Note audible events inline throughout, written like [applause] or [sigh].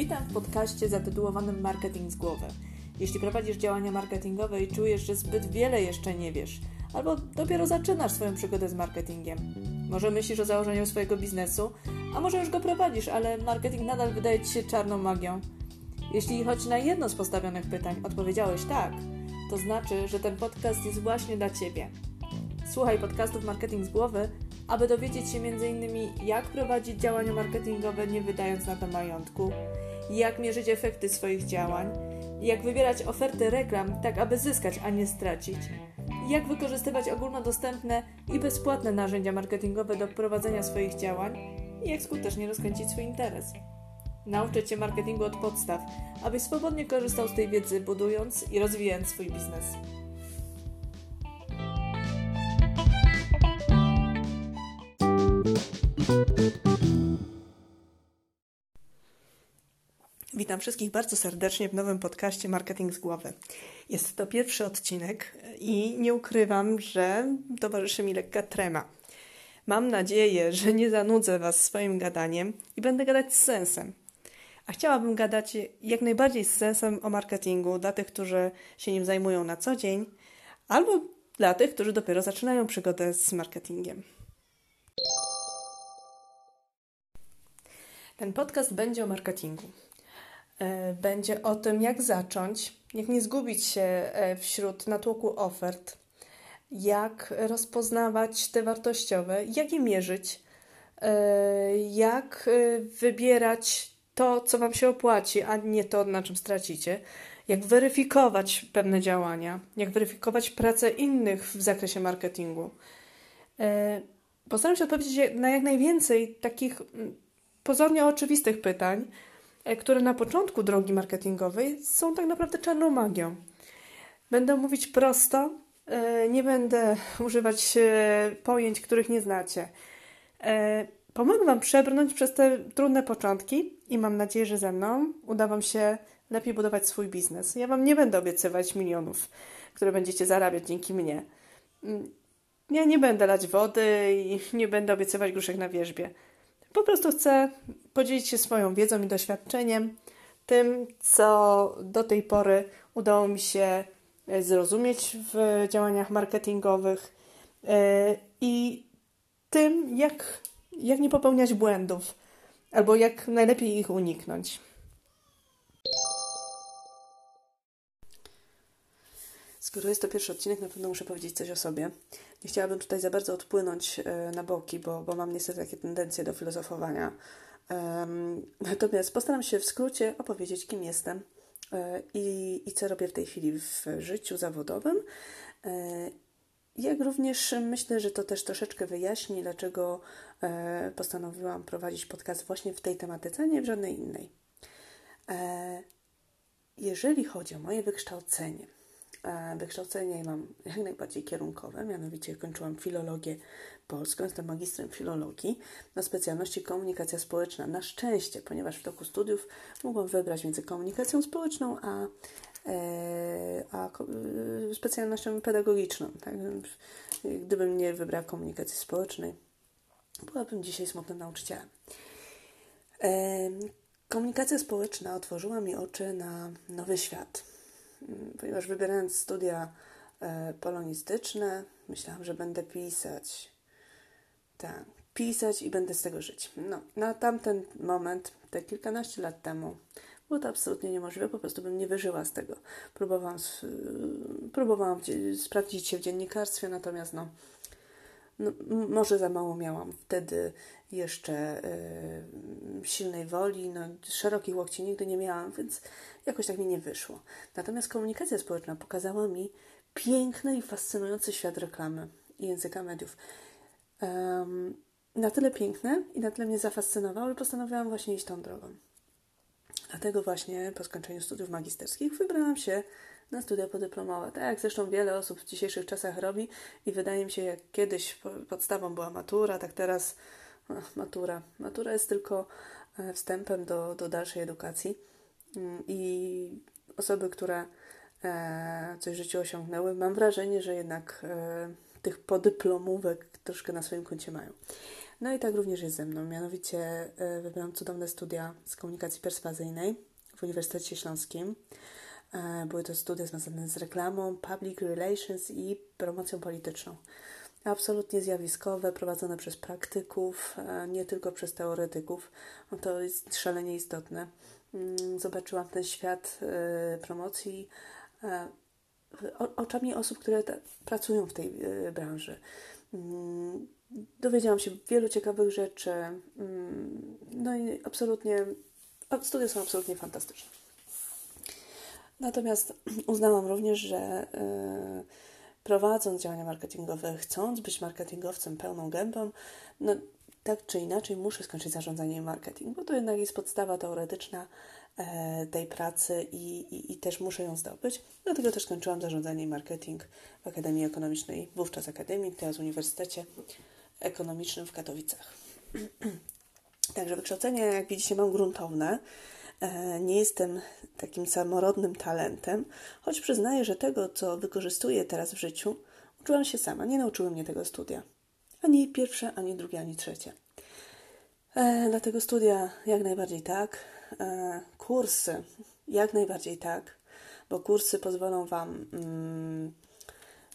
Witam w podcaście zatytułowanym Marketing z głowy. Jeśli prowadzisz działania marketingowe i czujesz, że zbyt wiele jeszcze nie wiesz, albo dopiero zaczynasz swoją przygodę z marketingiem, może myślisz o założeniu swojego biznesu, a może już go prowadzisz, ale marketing nadal wydaje Ci się czarną magią. Jeśli choć na jedno z postawionych pytań odpowiedziałeś tak, to znaczy, że ten podcast jest właśnie dla Ciebie. Słuchaj podcastów Marketing z głowy, aby dowiedzieć się m.in. jak prowadzić działania marketingowe nie wydając na to majątku, jak mierzyć efekty swoich działań, jak wybierać oferty reklam tak, aby zyskać, a nie stracić, jak wykorzystywać ogólnodostępne i bezpłatne narzędzia marketingowe do prowadzenia swoich działań i jak skutecznie rozkręcić swój interes. Nauczę Cię marketingu od podstaw, abyś swobodnie korzystał z tej wiedzy, budując i rozwijając swój biznes. Witam wszystkich bardzo serdecznie w nowym podcaście Marketing z Głowy. Jest to pierwszy odcinek i nie ukrywam, że towarzyszy mi lekka trema. Mam nadzieję, że nie zanudzę Was swoim gadaniem i będę gadać z sensem. A chciałabym gadać jak najbardziej z sensem o marketingu dla tych, którzy się nim zajmują na co dzień, albo dla tych, którzy dopiero zaczynają przygodę z marketingiem. Ten podcast będzie o marketingu. E, będzie o tym, jak zacząć, jak nie zgubić się e, wśród natłoku ofert, jak rozpoznawać te wartościowe, jak je mierzyć, e, jak wybierać to, co Wam się opłaci, a nie to, na czym stracicie, jak weryfikować pewne działania, jak weryfikować pracę innych w zakresie marketingu. Postaram się odpowiedzieć na jak najwięcej takich mm, pozornie oczywistych pytań, które na początku drogi marketingowej są tak naprawdę czarną magią. Będę mówić prosto, e, nie będę [laughs] używać e, pojęć, których nie znacie. Pomogę Wam przebrnąć przez te trudne początki i mam nadzieję, że ze mną uda Wam się lepiej budować swój biznes. Ja Wam nie będę obiecywać milionów, które będziecie zarabiać dzięki mnie. Mm, ja nie będę lać wody i [laughs] nie będę obiecywać gruszek na wierzbie. Po prostu chcę podzielić się swoją wiedzą i doświadczeniem, tym, co do tej pory udało mi się e, zrozumieć w działaniach marketingowych e, i tym, jak, jak nie popełniać błędów albo jak najlepiej ich uniknąć. Skoro jest to pierwszy odcinek, na pewno muszę powiedzieć coś o sobie. Nie chciałabym tutaj za bardzo odpłynąć e, na boki, bo, bo mam niestety takie tendencje do filozofowania. Natomiast postaram się w skrócie opowiedzieć, kim jestem e, i, i co robię w tej chwili w życiu zawodowym. E, jak również myślę, że to też troszeczkę wyjaśni, dlaczego postanowiłam prowadzić podcast właśnie w tej tematyce, a nie w żadnej innej. Jeżeli chodzi o moje wykształcenie, Wykształcenie mam jak najbardziej kierunkowe, mianowicie kończyłam filologię polską, jestem magistrem filologii na specjalności komunikacja społeczna. Na szczęście, ponieważ w toku studiów mogłam wybrać między komunikacją społeczną a, e, a e, specjalnością pedagogiczną. Tak? Gdybym nie wybrała komunikacji społecznej, byłabym dzisiaj smutnym nauczycielem. E, komunikacja społeczna otworzyła mi oczy na nowy świat ponieważ wybierając studia e, polonistyczne, myślałam, że będę pisać. Tak, pisać i będę z tego żyć. No, na tamten moment, te kilkanaście lat temu, było to absolutnie niemożliwe, po prostu bym nie wyżyła z tego. Próbowałam, próbowałam sprawdzić się w dziennikarstwie, natomiast no, no, może za mało miałam wtedy jeszcze y, silnej woli, no, szerokich łokci nigdy nie miałam, więc jakoś tak mi nie wyszło. Natomiast komunikacja społeczna pokazała mi piękny i fascynujący świat reklamy i języka mediów. Um, na tyle piękne i na tyle mnie zafascynowało, że postanowiłam właśnie iść tą drogą. Dlatego właśnie po skończeniu studiów magisterskich wybrałam się na studia podyplomowe. Tak jak zresztą wiele osób w dzisiejszych czasach robi i wydaje mi się, jak kiedyś podstawą była matura, tak teraz ach, matura. Matura jest tylko e, wstępem do, do dalszej edukacji mm, i osoby, które e, coś w życiu osiągnęły, mam wrażenie, że jednak e, tych podyplomówek troszkę na swoim koncie mają. No i tak również jest ze mną. Mianowicie wybrałam cudowne studia z komunikacji perswazyjnej w Uniwersytecie Śląskim. Były to studia związane z reklamą, public relations i promocją polityczną absolutnie zjawiskowe, prowadzone przez praktyków, nie tylko przez teoretyków. To jest szalenie istotne. Mm, zobaczyłam ten świat e, promocji e, oczami osób, które pracują w tej e, branży. Mm, dowiedziałam się wielu ciekawych rzeczy. Mm, no i absolutnie, studia są absolutnie fantastyczne. Natomiast [clears throat] uznałam również, że prowadząc działania marketingowe, chcąc być marketingowcem pełną gębą, no, tak czy inaczej muszę skończyć zarządzanie i marketing, bo to jednak jest podstawa teoretyczna e, tej pracy i, i, i, też muszę ją zdobyć. Dlatego też skończyłam zarządzanie i marketing w Akademii Ekonomicznej, wówczas Akademii, teraz Uniwersytecie Ekonomicznym w Katowicach. [clears throat] Także wykształcenie, jak widzicie, mam gruntowne. E, nie jestem takim samorodnym talentem, choć przyznaję, że tego, co wykorzystuję teraz w życiu, uczyłam się sama. Nie nauczyły mnie tego studia. Ani pierwsze, ani drugie, ani trzecie. E, dlatego studia jak najbardziej tak. E, kursy jak najbardziej tak, bo kursy pozwolą Wam mm,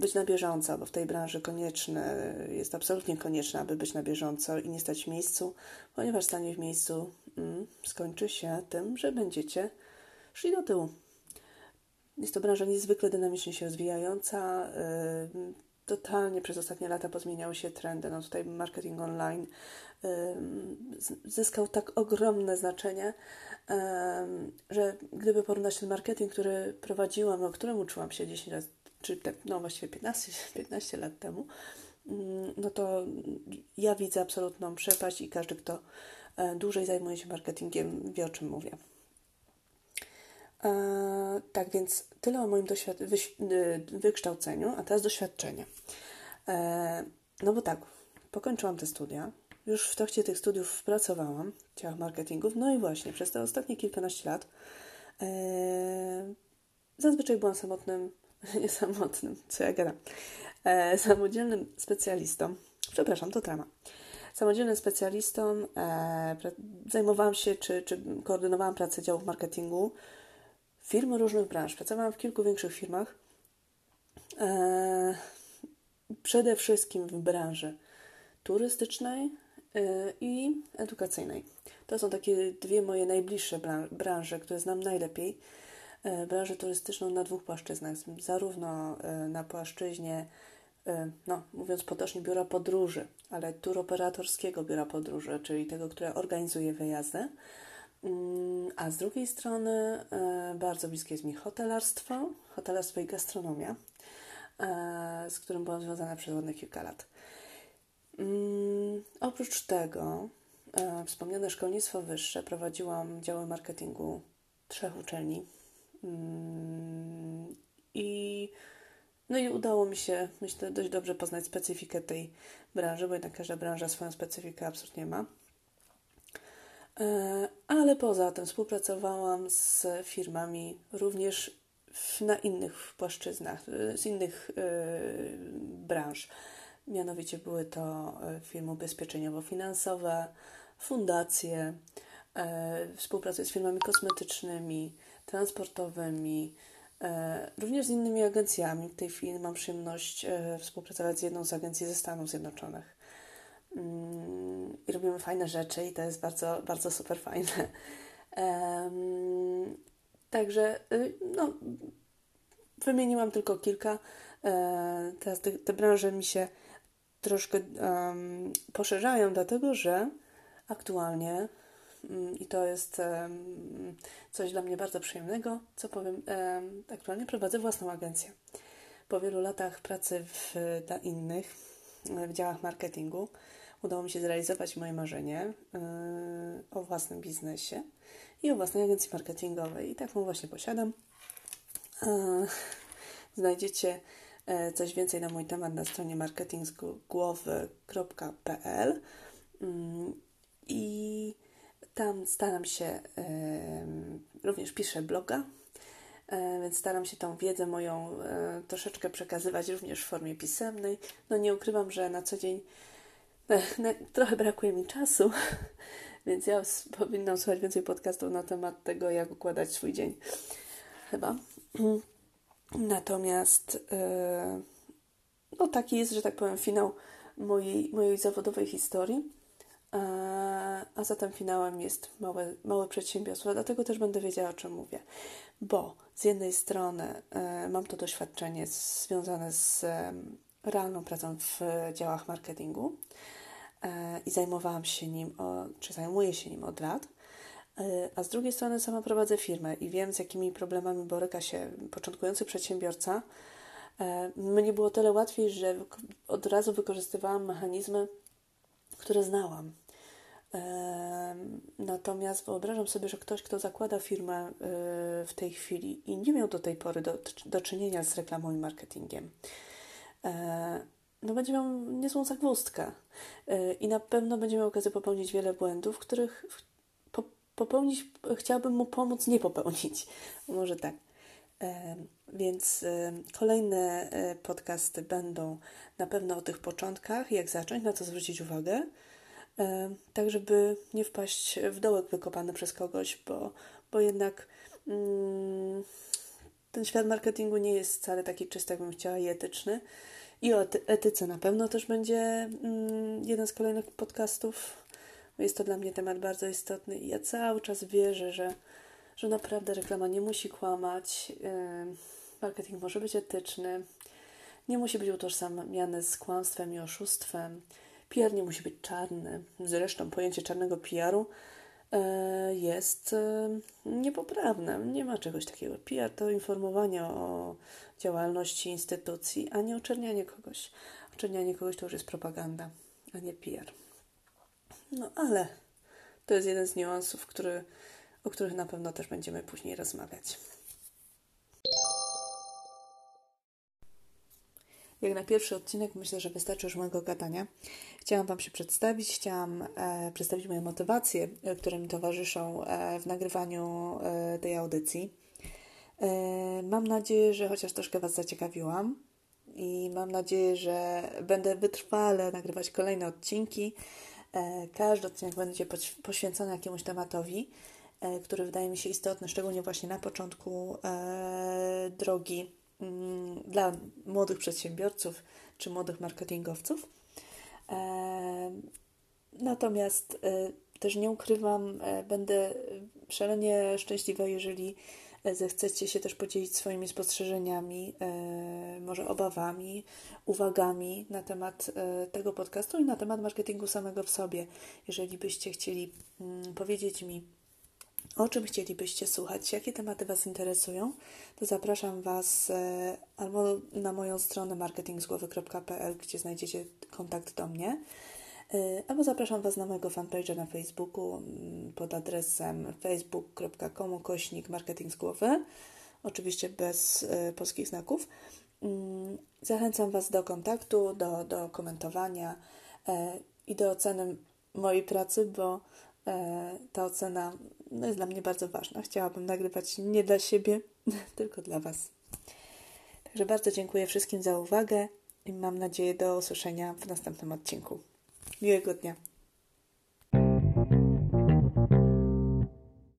być na bieżąco, bo w tej branży konieczne, jest absolutnie konieczne, aby być na bieżąco i nie stać w miejscu, ponieważ stanie w miejscu mm, skończy się tym, że będziecie szli do tyłu. Jest to branża niezwykle dynamicznie się rozwijająca. Yy, totalnie przez ostatnie lata pozmieniały się trendy. No tutaj marketing online yy, zyskał tak ogromne znaczenie, yy, że gdyby porównać ten marketing, który prowadziłam, o którym uczyłam się 10 lat, czy te, no właściwie 15, 15 [laughs] lat temu, mm, no to ja widzę absolutną przepaść i każdy, kto e, dłużej zajmuje się marketingiem, wie o czym mówię. E, tak więc tyle o moim y, wykształceniu, a teraz doświadczenie. E, no bo tak, pokończyłam te studia, już w trakcie tych studiów pracowałam w działach marketingów, no i właśnie przez te ostatnie kilkanaście lat e, zazwyczaj byłam samotnym, nie [laughs] samotnym, co ja gadam, e, samodzielnym specjalistą, przepraszam, to trama, samodzielnym specjalistą, e, zajmowałam się, czy, czy koordynowałam pracę działów marketingu, firmy różnych branż. Pracowałam w kilku większych firmach. E, przede wszystkim w branży turystycznej e, i edukacyjnej. To są takie dwie moje najbliższe branże, które znam najlepiej. E, branżę turystyczną na dwóch płaszczyznach. Zarówno e, na płaszczyźnie, e, no, mówiąc potocznie, biura podróży, ale turoperatorskiego biura podróży, czyli tego, które organizuje wyjazdy Mm, a z drugiej strony bardzo bliskie jest mi hotelarstwo, hotelarstwo i gastronomia, z którym byłam związana przez ładne kilka lat. Mm, oprócz tego wspomniane szkolnictwo wyższe prowadziłam działy marketingu trzech uczelni i no i udało mi się, myślę, dość dobrze poznać specyfikę tej branży, bo jednak każda branża swoją specyfikę absolutnie ma. E, ale poza tym współpracowałam z firmami również na innych płaszczyznach, e, z innych e, branż. Mianowicie były to firmy ubezpieczeniowo-finansowe, fundacje, współpracuję z firmami kosmetycznymi, transportowymi, również z innymi agencjami. W tej chwili mam przyjemność współpracować z jedną z agencji ze Stanów Zjednoczonych. Mm, i robimy fajne rzeczy i to jest bardzo, bardzo super fajne. Także y, no, wymieniłam tylko kilka. E, teraz te, te branże mi się troszkę um, poszerzają, dlatego że aktualnie i to jest coś dla mnie bardzo przyjemnego, co powiem, aktualnie prowadzę własną agencję. Po wielu latach pracy w, dla innych w działach marketingu udało mi się zrealizować moje marzenie yy, o własnym biznesie i o własnej agencji marketingowej. I taką właśnie posiadam. Yy, znajdziecie coś więcej na mój temat na stronie marketingzgłowy.pl i staram się, również piszę bloga, e, więc staram się tą wiedzę moją troszeczkę przekazywać również w formie pisemnej. No nie ukrywam, że na co dzień trochę brakuje mi czasu, [laughs] więc ja powinnam słuchać więcej podcastów na temat tego, jak układać swój dzień. Chyba. Natomiast no taki jest, że tak powiem, finał mojej, mojej zawodowej historii. A zatem finałem jest małe, małe przedsiębiorstwo, dlatego też będę wiedziała, o czym mówię. Bo z jednej strony e, mam to doświadczenie związane z realną pracą w działach marketingu e, i zajmowałam się nim, czy zajmuję się nim od lat. E, a z drugiej strony sama prowadzę firmę i wiem, z jakimi problemami boryka się początkujący przedsiębiorca. Mnie było tyle łatwiej, że od razu wykorzystywałam mechanizmy, które znałam. Natomiast wyobrażam sobie, że ktoś, kto zakłada firmę e, w tej chwili i nie miał do tej pory do, do czynienia z reklamą i marketingiem, e, no będzie miał niezłą zagwozdkę e, i na pewno będzie miał okazję popełnić wiele błędów, których po, popełnić chciałabym mu pomóc nie popełnić. [laughs] Może tak. Więc kolejne podcasty będą na pewno o tych początkach, jak zacząć, na co zwrócić uwagę E, tak żeby nie wpaść w dołek wykopany przez kogoś, bo, bo jednak mm, ten świat marketingu nie jest wcale taki czysty, jakbym chciała i etyczny. I o etyce na pewno też będzie mm, jeden z kolejnych podcastów. Jest to dla mnie temat bardzo istotny i ja cały czas wierzę, że, że naprawdę reklama nie musi kłamać. Marketing może być etyczny, nie musi być utożsamiany z kłamstwem i oszustwem. PR nie musi być czarny. Zresztą pojęcie czarnego PR-u e, jest e, niepoprawne. Nie ma czegoś takiego. PR to informowanie o działalności instytucji, a nie oczernianie kogoś. Oczernianie kogoś to już jest propaganda, a nie PR. No ale to jest jeden z niuansów, który, o których na pewno też będziemy później rozmawiać. Jak na pierwszy odcinek myślę, że wystarczy już mojego gadania. Chciałam Wam się przedstawić, chciałam e, przedstawić moje motywacje, e, które mi towarzyszą e, w nagrywaniu e, tej audycji. E, mam nadzieję, że chociaż troszkę Was zaciekawiłam i mam nadzieję, że będę wytrwale nagrywać kolejne odcinki. E, każdy odcinek będzie poświęcony jakiemuś tematowi, który wydaje mi się istotny, szczególnie właśnie na początku drogi dla młodych przedsiębiorców czy młodych marketingowców. Natomiast e, też nie ukrywam, e, będę szalenie szczęśliwa, jeżeli e, zechcecie się też podzielić swoimi spostrzeżeniami, może obawami, uwagami na temat tego podcastu i na temat marketingu samego w sobie. Jeżeli byście chcieli mm, powiedzieć mi, o czym chcielibyście słuchać, jakie tematy Was interesują, to zapraszam Was e, albo na moją stronę marketingzgłowy.pl, gdzie znajdziecie kontakt do mnie, e, albo zapraszam Was na mojego fanpage'a na Facebooku pod adresem facebook.com kośnik oczywiście bez e, polskich znaków. Mm, zachęcam Was do kontaktu, do, do komentowania i do oceny mojej pracy, bo ta ocena no jest dla mnie bardzo ważna. Chciałabym nagrywać nie dla siebie, [laughs] tylko dla Was. Także bardzo dziękuję wszystkim za uwagę i mam nadzieję do usłyszenia w następnym odcinku. Miłego dnia.